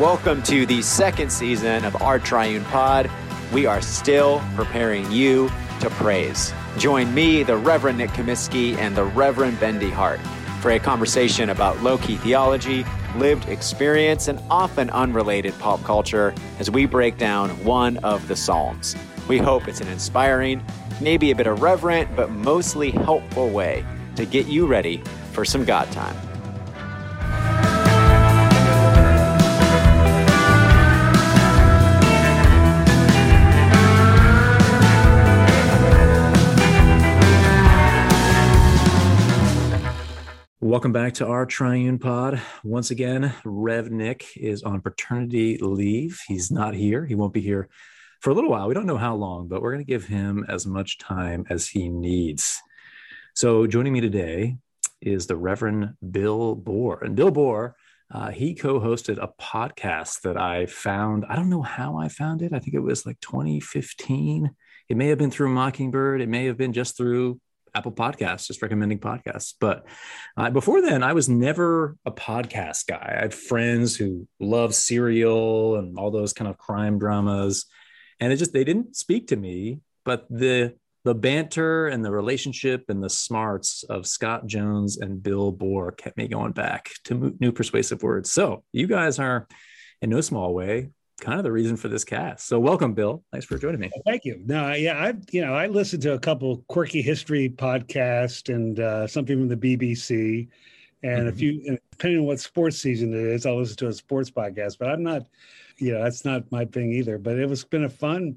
Welcome to the second season of our Triune Pod. We are still preparing you to praise. Join me, the Reverend Nick Comiskey, and the Reverend Bendy Hart for a conversation about low key theology, lived experience, and often unrelated pop culture as we break down one of the Psalms. We hope it's an inspiring, maybe a bit irreverent, but mostly helpful way to get you ready for some God time. Welcome back to our Triune Pod. Once again, Rev Nick is on paternity leave. He's not here. He won't be here for a little while. We don't know how long, but we're going to give him as much time as he needs. So, joining me today is the Reverend Bill Borror. And Bill Borror, uh, he co hosted a podcast that I found. I don't know how I found it. I think it was like 2015. It may have been through Mockingbird, it may have been just through Apple Podcasts, just recommending podcasts. But uh, before then, I was never a podcast guy. I had friends who loved serial and all those kind of crime dramas, and it just they didn't speak to me. But the the banter and the relationship and the smarts of Scott Jones and Bill Borror kept me going back to new persuasive words. So you guys are, in no small way, kind of the reason for this cast. So welcome, Bill. Thanks for joining me. Thank you. No, yeah, I you know I listened to a couple quirky history podcasts and uh, something from the BBC, and mm-hmm. if you depending on what sports season it is, I'll listen to a sports podcast. But I'm not, you know, that's not my thing either. But it was been a fun,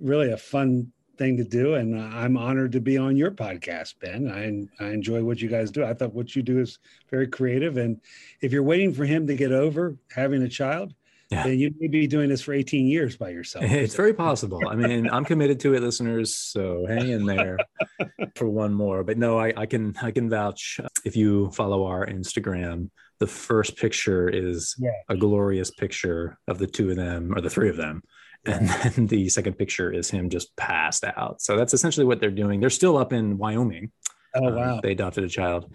really a fun thing to do, and I'm honored to be on your podcast, Ben. I I enjoy what you guys do. I thought what you do is very creative, and if you're waiting for him to get over having a child yeah. then you may be doing this for 18 years by yourself. It's very possible. I mean, I'm committed to it, listeners. So hang in there for one more. But no, I, I can I can vouch. If you follow our Instagram, the first picture is yeah. a glorious picture of the two of them or the three of them. And then the second picture is him just passed out. So that's essentially what they're doing. They're still up in Wyoming. Oh wow! Um, they adopted a child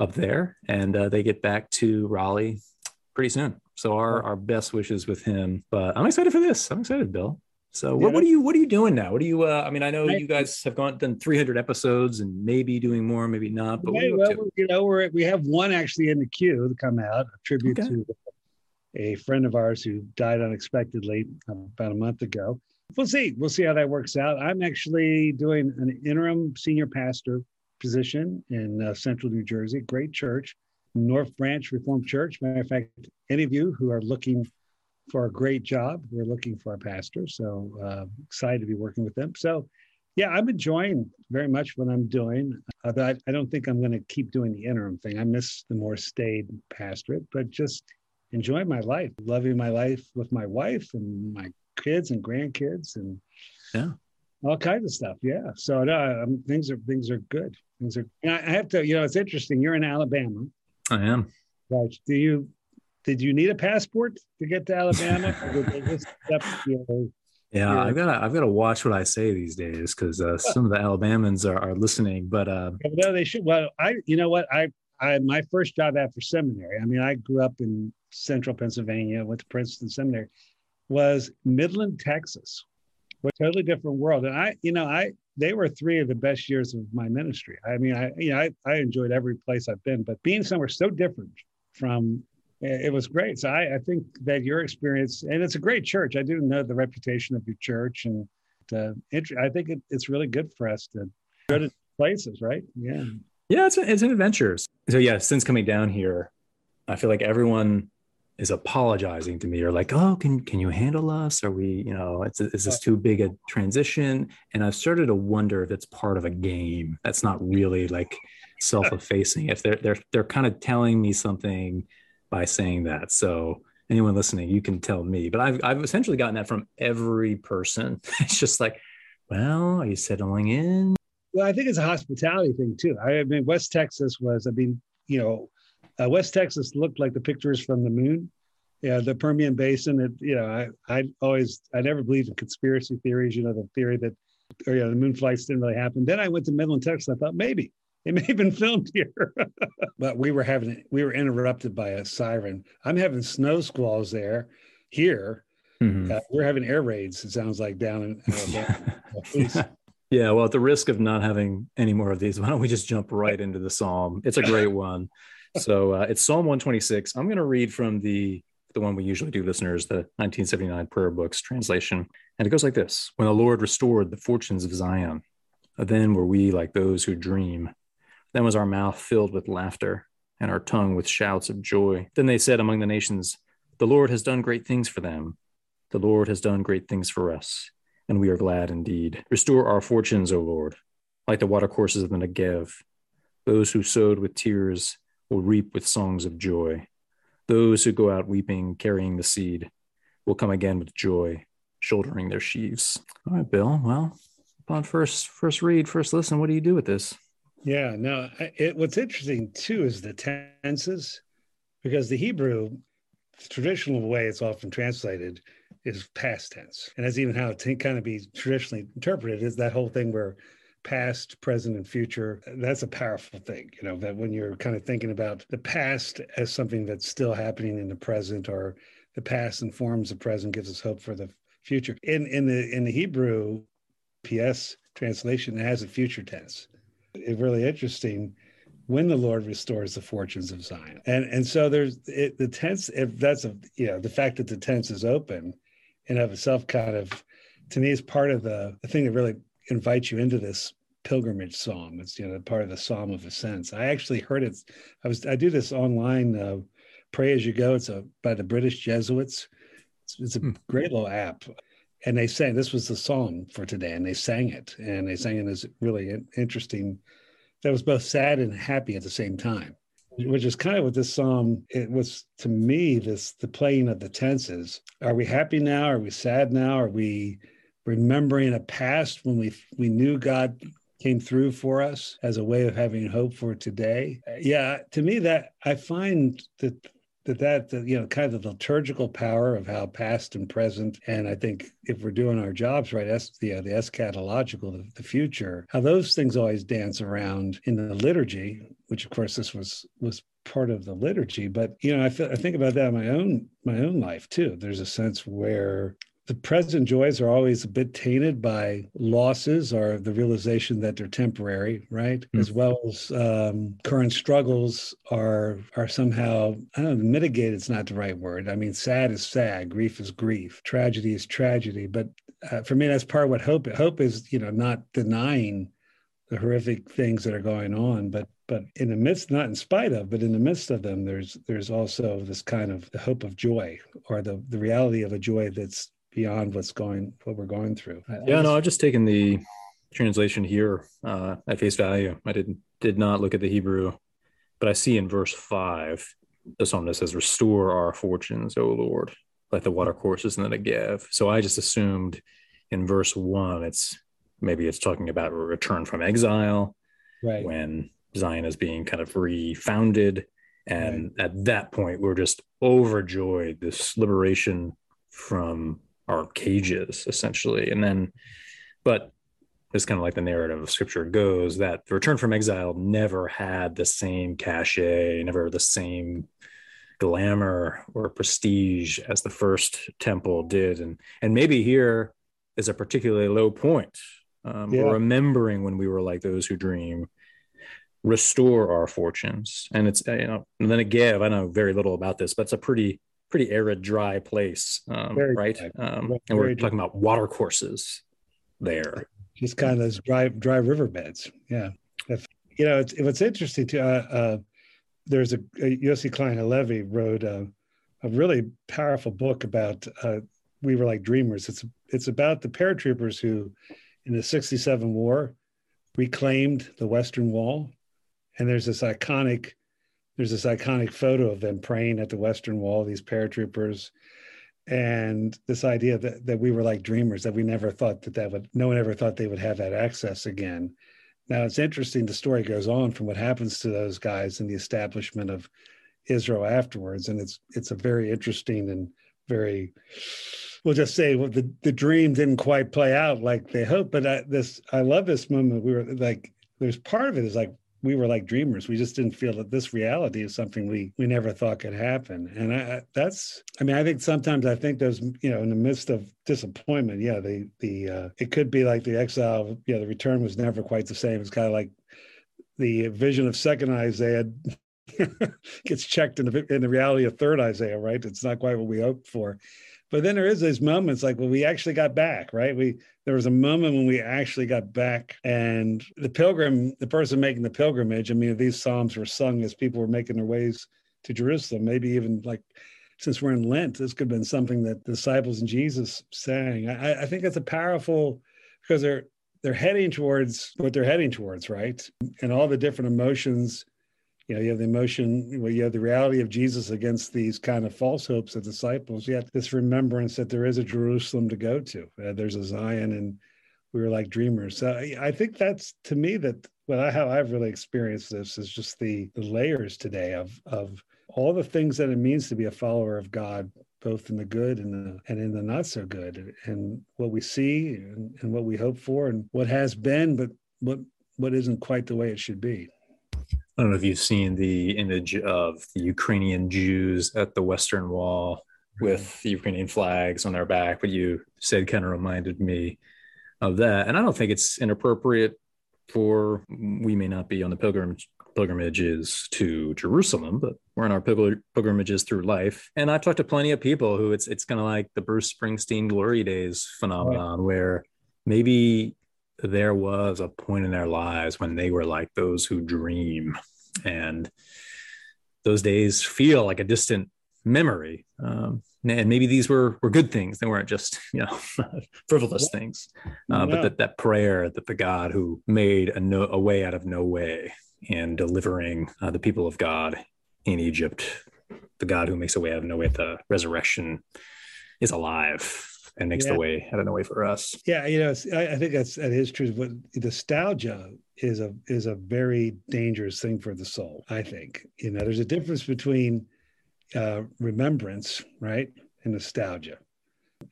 up there, and uh, they get back to Raleigh pretty soon. So our our best wishes with him. But I'm excited for this. I'm excited, Bill. So what, yeah. what are you what are you doing now? What are you? Uh, I mean, I know you guys have gone done 300 episodes and maybe doing more, maybe not. But you, well, you know, we're we have one actually in the queue to come out, a tribute okay. to a friend of ours who died unexpectedly about a month ago. We'll see. We'll see how that works out. I'm actually doing an interim senior pastor position in uh, Central New Jersey, great church. North Branch Reformed Church. Matter of fact, any of you who are looking for a great job, we're looking for a pastor. So uh, excited to be working with them. So, yeah, I'm enjoying very much what I'm doing. Although I, I don't think I'm going to keep doing the interim thing. I miss the more staid pastorate, but just enjoying my life, loving my life with my wife and my kids and grandkids and yeah all kinds of stuff. Yeah. So no, um, things are things are good. Things are. I have to. You know, it's interesting. You're in Alabama. I am. Right. Do you did you need a passport to get to Alabama? yeah, I've got to I've got to watch what I say these days because uh, some of the Alabamans are, are listening. But uh, no, they should. Well, I you know what I I my first job after seminary. I mean, I grew up in Central Pennsylvania, went to Princeton Seminary, was Midland, Texas, a totally different world. And I, you know, I they were three of the best years of my ministry. I mean, I you know, I, I enjoyed every place I've been, but being somewhere so different from it was great. So I, I think that your experience, and it's a great church. I do know the reputation of your church, and uh, I think it, it's really good for us to go to places, right? Yeah. Yeah, it's, a, it's an adventure. So yeah, since coming down here, I feel like everyone is apologizing to me or like, oh, can can you handle us? Are we, you know, it's, is this too big a transition? And I've started to wonder if it's part of a game that's not really like self-effacing. If they're they're they're kind of telling me something by saying that. So anyone listening, you can tell me. But I've I've essentially gotten that from every person. it's just like, well, are you settling in? Well, I think it's a hospitality thing too. I mean, West Texas was, I mean, you know, uh, West Texas looked like the pictures from the moon. Yeah, the Permian Basin. It, you know, I, I always, I never believed in conspiracy theories. You know, the theory that, or you know, the moon flights didn't really happen. Then I went to Midland, Texas. I thought maybe it may have been filmed here, but we were having, we were interrupted by a siren. I'm having snow squalls there. here. Mm-hmm. Uh, we're having air raids. It sounds like down in Alabama. yeah. Well, at the risk of not having any more of these, why don't we just jump right into the psalm? It's a great one. So uh, it's Psalm 126. I'm going to read from the the one we usually do, listeners, the 1979 Prayer Books translation, and it goes like this: When the Lord restored the fortunes of Zion, then were we like those who dream. Then was our mouth filled with laughter and our tongue with shouts of joy. Then they said among the nations, The Lord has done great things for them. The Lord has done great things for us, and we are glad indeed. Restore our fortunes, O Lord, like the watercourses of the Negev. Those who sowed with tears will reap with songs of joy. Those who go out weeping, carrying the seed, will come again with joy, shouldering their sheaves. All right, Bill. Well, upon first first read, first listen, what do you do with this? Yeah, no. It, what's interesting too is the tenses, because the Hebrew, the traditional way it's often translated, is past tense, and that's even how it t- kind of be traditionally interpreted. Is that whole thing where past, present, and future. That's a powerful thing, you know, that when you're kind of thinking about the past as something that's still happening in the present, or the past informs the present, gives us hope for the future. In in the in the Hebrew JPS translation, it has a future tense it's really interesting when the Lord restores the fortunes of Zion. And and so there's it, the tense. If that's a you know the fact that the tense is open, and of itself kind of to me is part of the the thing that really invites you into this pilgrimage psalm. It's you know part of the Psalm of Ascents. I actually heard it. I was I do this online. Uh, Pray as you go. It's a by the British Jesuits. It's, it's a hmm. great little app and they sang this was the song for today and they sang it and they sang it as really interesting that was both sad and happy at the same time which is kind of what this psalm it was to me this the playing of the tenses are we happy now are we sad now are we remembering a past when we we knew god came through for us as a way of having hope for today. Yeah to me that i find that that that, you know kind of the liturgical power of how past and present and i think if we're doing our jobs right uh, the eschatological the, the future how those things always dance around in the liturgy which of course this was was part of the liturgy. But you know I, feel, I think about that in my own my own life too. There's a sense where the present joys are always a bit tainted by losses or the realization that they're temporary, right? Mm-hmm. As well as um, current struggles are are somehow I don't know, mitigated. It's not the right word. I mean, sad is sad, grief is grief, tragedy is tragedy. But uh, for me, that's part of what hope. Hope is you know not denying the horrific things that are going on, but but in the midst, not in spite of, but in the midst of them, there's there's also this kind of the hope of joy or the the reality of a joy that's beyond what's going what we're going through. Yeah, no, I've just taken the translation here uh, at face value. I didn't did not look at the Hebrew, but I see in verse five the psalmist says, "Restore our fortunes, O Lord, like the watercourses in the Negev." So I just assumed in verse one, it's maybe it's talking about a return from exile, right? When Zion is being kind of refounded. And right. at that point, we're just overjoyed this liberation from our cages essentially. And then but it's kind of like the narrative of scripture goes that the return from exile never had the same cachet never the same glamour or prestige as the first temple did. And and maybe here is a particularly low point. Um, yeah. remembering when we were like those who dream restore our fortunes. And it's you know and then again i know very little about this but it's a pretty pretty arid, dry place, um, right? Um, and we're talking about water courses there. Just kind of those dry, dry riverbeds. Yeah. If, you know, it's, what's interesting too. Uh, uh, there's a, a Yossi Klein Halevi wrote a, a, really powerful book about uh, we were like dreamers. It's it's about the paratroopers who, in the '67 war, reclaimed the Western Wall, and there's this iconic there's this iconic photo of them praying at the Western Wall, these paratroopers, and this idea that, that we were like dreamers, that we never thought that that would, no one ever thought they would have that access again. Now it's interesting. The story goes on from what happens to those guys in the establishment of Israel afterwards, and it's it's a very interesting and very we'll just say well, the the dream didn't quite play out like they hoped. But I, this I love this moment. We were like, there's part of it is like we were like dreamers. We just didn't feel that this reality is something we we never thought could happen. And I, that's, I mean, I think sometimes I think there's, you know, in the midst of disappointment, yeah, the the uh, it could be like the exile. Yeah, the return was never quite the same. It's kind of like the vision of second Isaiah gets checked in the in the reality of third Isaiah, right? It's not quite what we hoped for. But then there is these moments like, when we actually got back, right? We there was a moment when we actually got back, and the pilgrim, the person making the pilgrimage. I mean, these psalms were sung as people were making their ways to Jerusalem. Maybe even like, since we're in Lent, this could have been something that disciples and Jesus sang. I, I think that's a powerful because they're they're heading towards what they're heading towards, right? And all the different emotions you know, you have the emotion, well, you have the reality of Jesus against these kind of false hopes of disciples, yet this remembrance that there is a Jerusalem to go to. Uh, there's a Zion, and we were like dreamers. So I, I think that's to me that what I, how I've really experienced this is just the, the layers today of of all the things that it means to be a follower of God, both in the good and the and in the not so good, and what we see and, and what we hope for, and what has been, but what what isn't quite the way it should be. I don't know if you've seen the image of the Ukrainian Jews at the Western Wall with mm-hmm. the Ukrainian flags on their back. but you said kind of reminded me of that. And I don't think it's inappropriate for we may not be on the pilgrimage pilgrimages to Jerusalem, but we're on our pilgrimages through life. And I've talked to plenty of people who it's it's kind of like the Bruce Springsteen glory days phenomenon, right. where maybe there was a point in their lives when they were like those who dream. And those days feel like a distant memory. Um, and maybe these were were good things. They weren't just you know frivolous things. Uh, yeah. but that that prayer that the god who made a, no, a way out of no way and delivering uh, the people of god in egypt the god who makes a way out of no way at the resurrection is alive and makes yeah. the way out of the way for us. Yeah, you know, I, I, think that's that is true. But nostalgia is a is a very dangerous thing for the soul. I think you know, there's a difference between uh, remembrance, right, and nostalgia,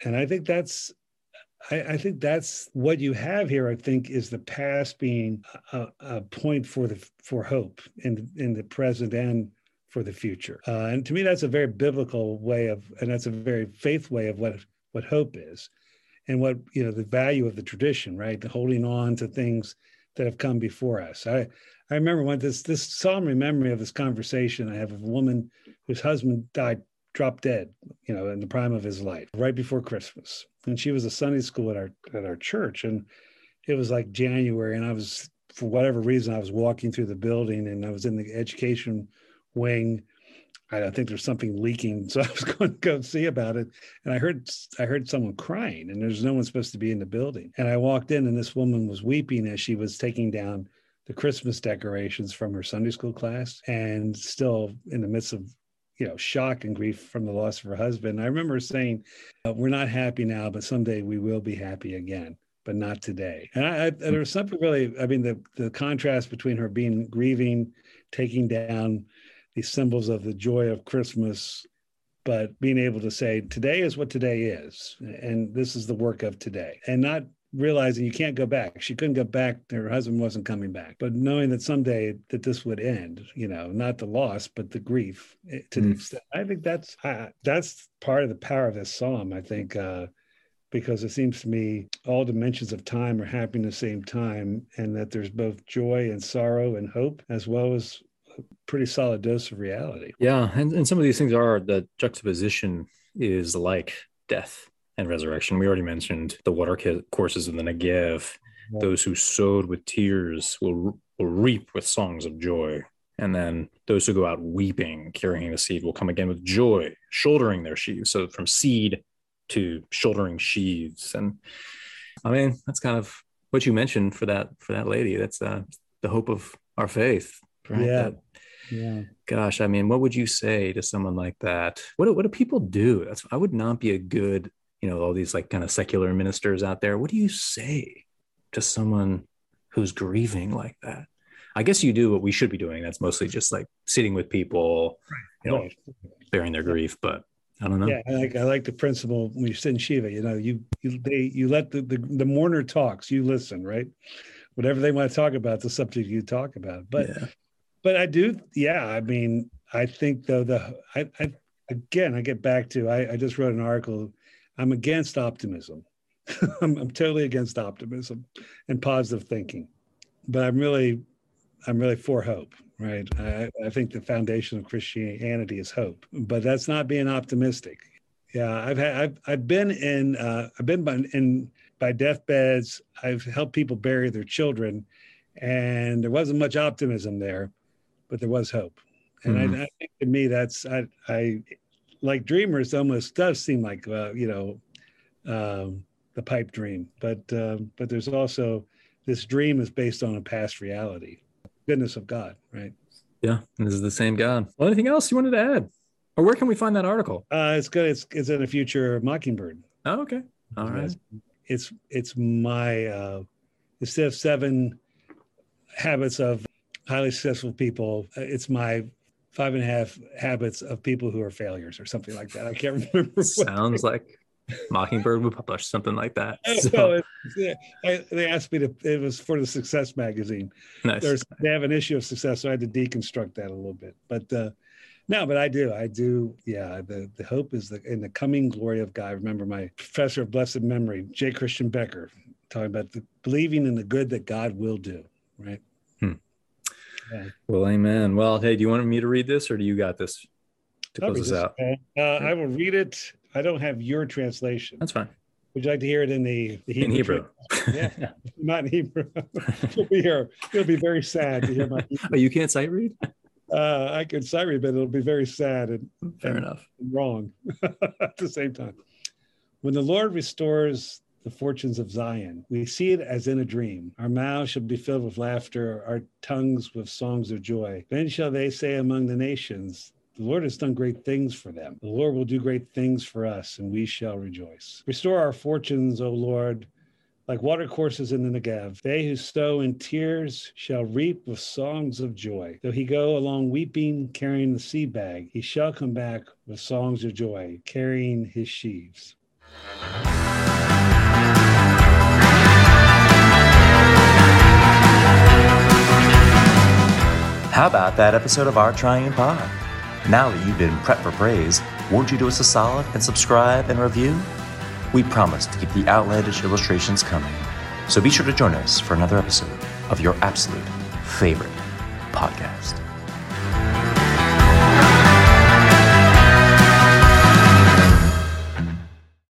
and I think that's. I, I think that's what you have here. I think is the past being a, a point for the for hope in in the present and for the future. Uh, and to me, that's a very biblical way of, and that's a very faith way of what what hope is and what you know the value of the tradition right? The holding on to things that have come before us. I i remember when this this solemn memory of this conversation i have of a woman whose husband died dropped dead you know in the prime of his life right before christmas. And she was a sunday school at our at our church. And it was like january and i was for whatever reason i was walking through the building and i was in the education wing I think there's something leaking. So I was going to go see about it. And I heard I heard someone crying and there's no one supposed to be in the building. And I walked in and this woman was weeping as she was taking down the Christmas decorations from her Sunday school class and still in the midst of you know shock and grief from the loss of her husband. I remember saying, uh, "We're not happy now, but someday we will be happy again." But not today. And I, I, there was something really, I mean, the, the contrast between her being grieving, taking down these symbols of the joy of Christmas, but being able to say, today is what today is, and this is the work of today, and not realizing you can't go back. She couldn't go back. Her husband wasn't coming back, but knowing that someday that this would end, you know, not the loss, but the grief eh, to mm. the extent. I think that's uh, that's part of the power of this psalm. I think. Uh, because it seems to me all dimensions of time are happening at the same time, and that there's both joy and sorrow and hope, as well as pretty solid dose of reality. Yeah, and, and some of these things are the juxtaposition is like death and resurrection. We already mentioned the water courses in the Negev. Yeah. Those who sowed with tears will will reap with songs of joy. And then those who go out weeping, carrying the seed, will come again with joy, shouldering their sheaves. So from seed to shouldering sheaves. And I mean, that's kind of what you mentioned for that for that lady. That's uh, the hope of our faith. Right? Yeah. That, yeah. Gosh, I mean, what would you say to someone like that? What do, what do people do? That's I would not be a good, you know, all these like kind of secular ministers out there. What do you say to someone who's grieving like that? I guess you do what we should be doing. That's mostly just like sitting with people, you know, bearing their grief. But I don't know. Yeah, I like I like the principle when you sit in Shiva. You know, you you they you let the the, the mourner talks, you listen, right? whatever they want to talk about, the subject you talk about. But Yeah. But I do, yeah. I mean, I think though the I, I again I get back to I, I just wrote an article. I'm against optimism. I'm, I'm totally against optimism and positive thinking, but I'm really I'm really for hope. Right. I, I think the foundation of Christianity is hope, but that's not being optimistic. Yeah, I've had I've I've been in uh, I've been by, in by deathbeds. I've helped people bury their children, and there wasn't much optimism there, but there was hope. And Mhm. I, I think to me that's I I like dreamers almost does seem like uh, you know um, the pipe dream, but um, but there's also this dream is based on a past reality, goodness of God, right? Yeah. This is the same God. Well, anything else you wanted to add? Or where can we find that article? Uh, it's good. It's it's in a future Mockingbird. Oh, okay. All right. Yes. It's it's my uh, instead of seven habits of highly successful people, uh, it's my five and a half habits of people who are failures or something like that. I can't remember. Sounds like Mockingbird would publish something like that. So it's- yeah, I, they asked me to. It was for the Success magazine. nice. There's they have an issue of Success, so I had to deconstruct that a little bit. But uh, no, but I do. I do. Yeah. The the hope is the in the coming glory of God. I remember my professor of blessed memory, J. Christiaan Beker, talking about the believing in the good that God will do. Right. Well, amen. Well, hey, do you want me to read this or do you got this to close this. out? Uh, I will read it. I don't have your translation. That's fine. Would you like to hear it in the, the In Hebrew. Yeah. Not in Hebrew. You'll be here. You'll be very sad to hear my. oh, you can't sight read? Uh, I can sight read, but it'll be very sad and Fair And- enough. wrong at the same time. When the Lord restores the fortunes of Zion, we see it as in a dream. Our mouths shall be filled with laughter, our tongues with songs of joy. Then shall they say among the nations, the Lord has done great things for them. The Lord will do great things for us, and we shall rejoice. Restore our fortunes, O Lord, like watercourses in the Negev. They who sow in tears shall reap with songs of joy. Though he go along weeping, carrying the seed bag, he shall come back with songs of joy, carrying his sheaves. How about that episode of Our Triune Pod? Now that you've been prepped for praise, won't you do us a solid and subscribe and review? We promise to keep the outlandish illustrations coming, so be sure to join us for another episode of your absolute favorite podcast.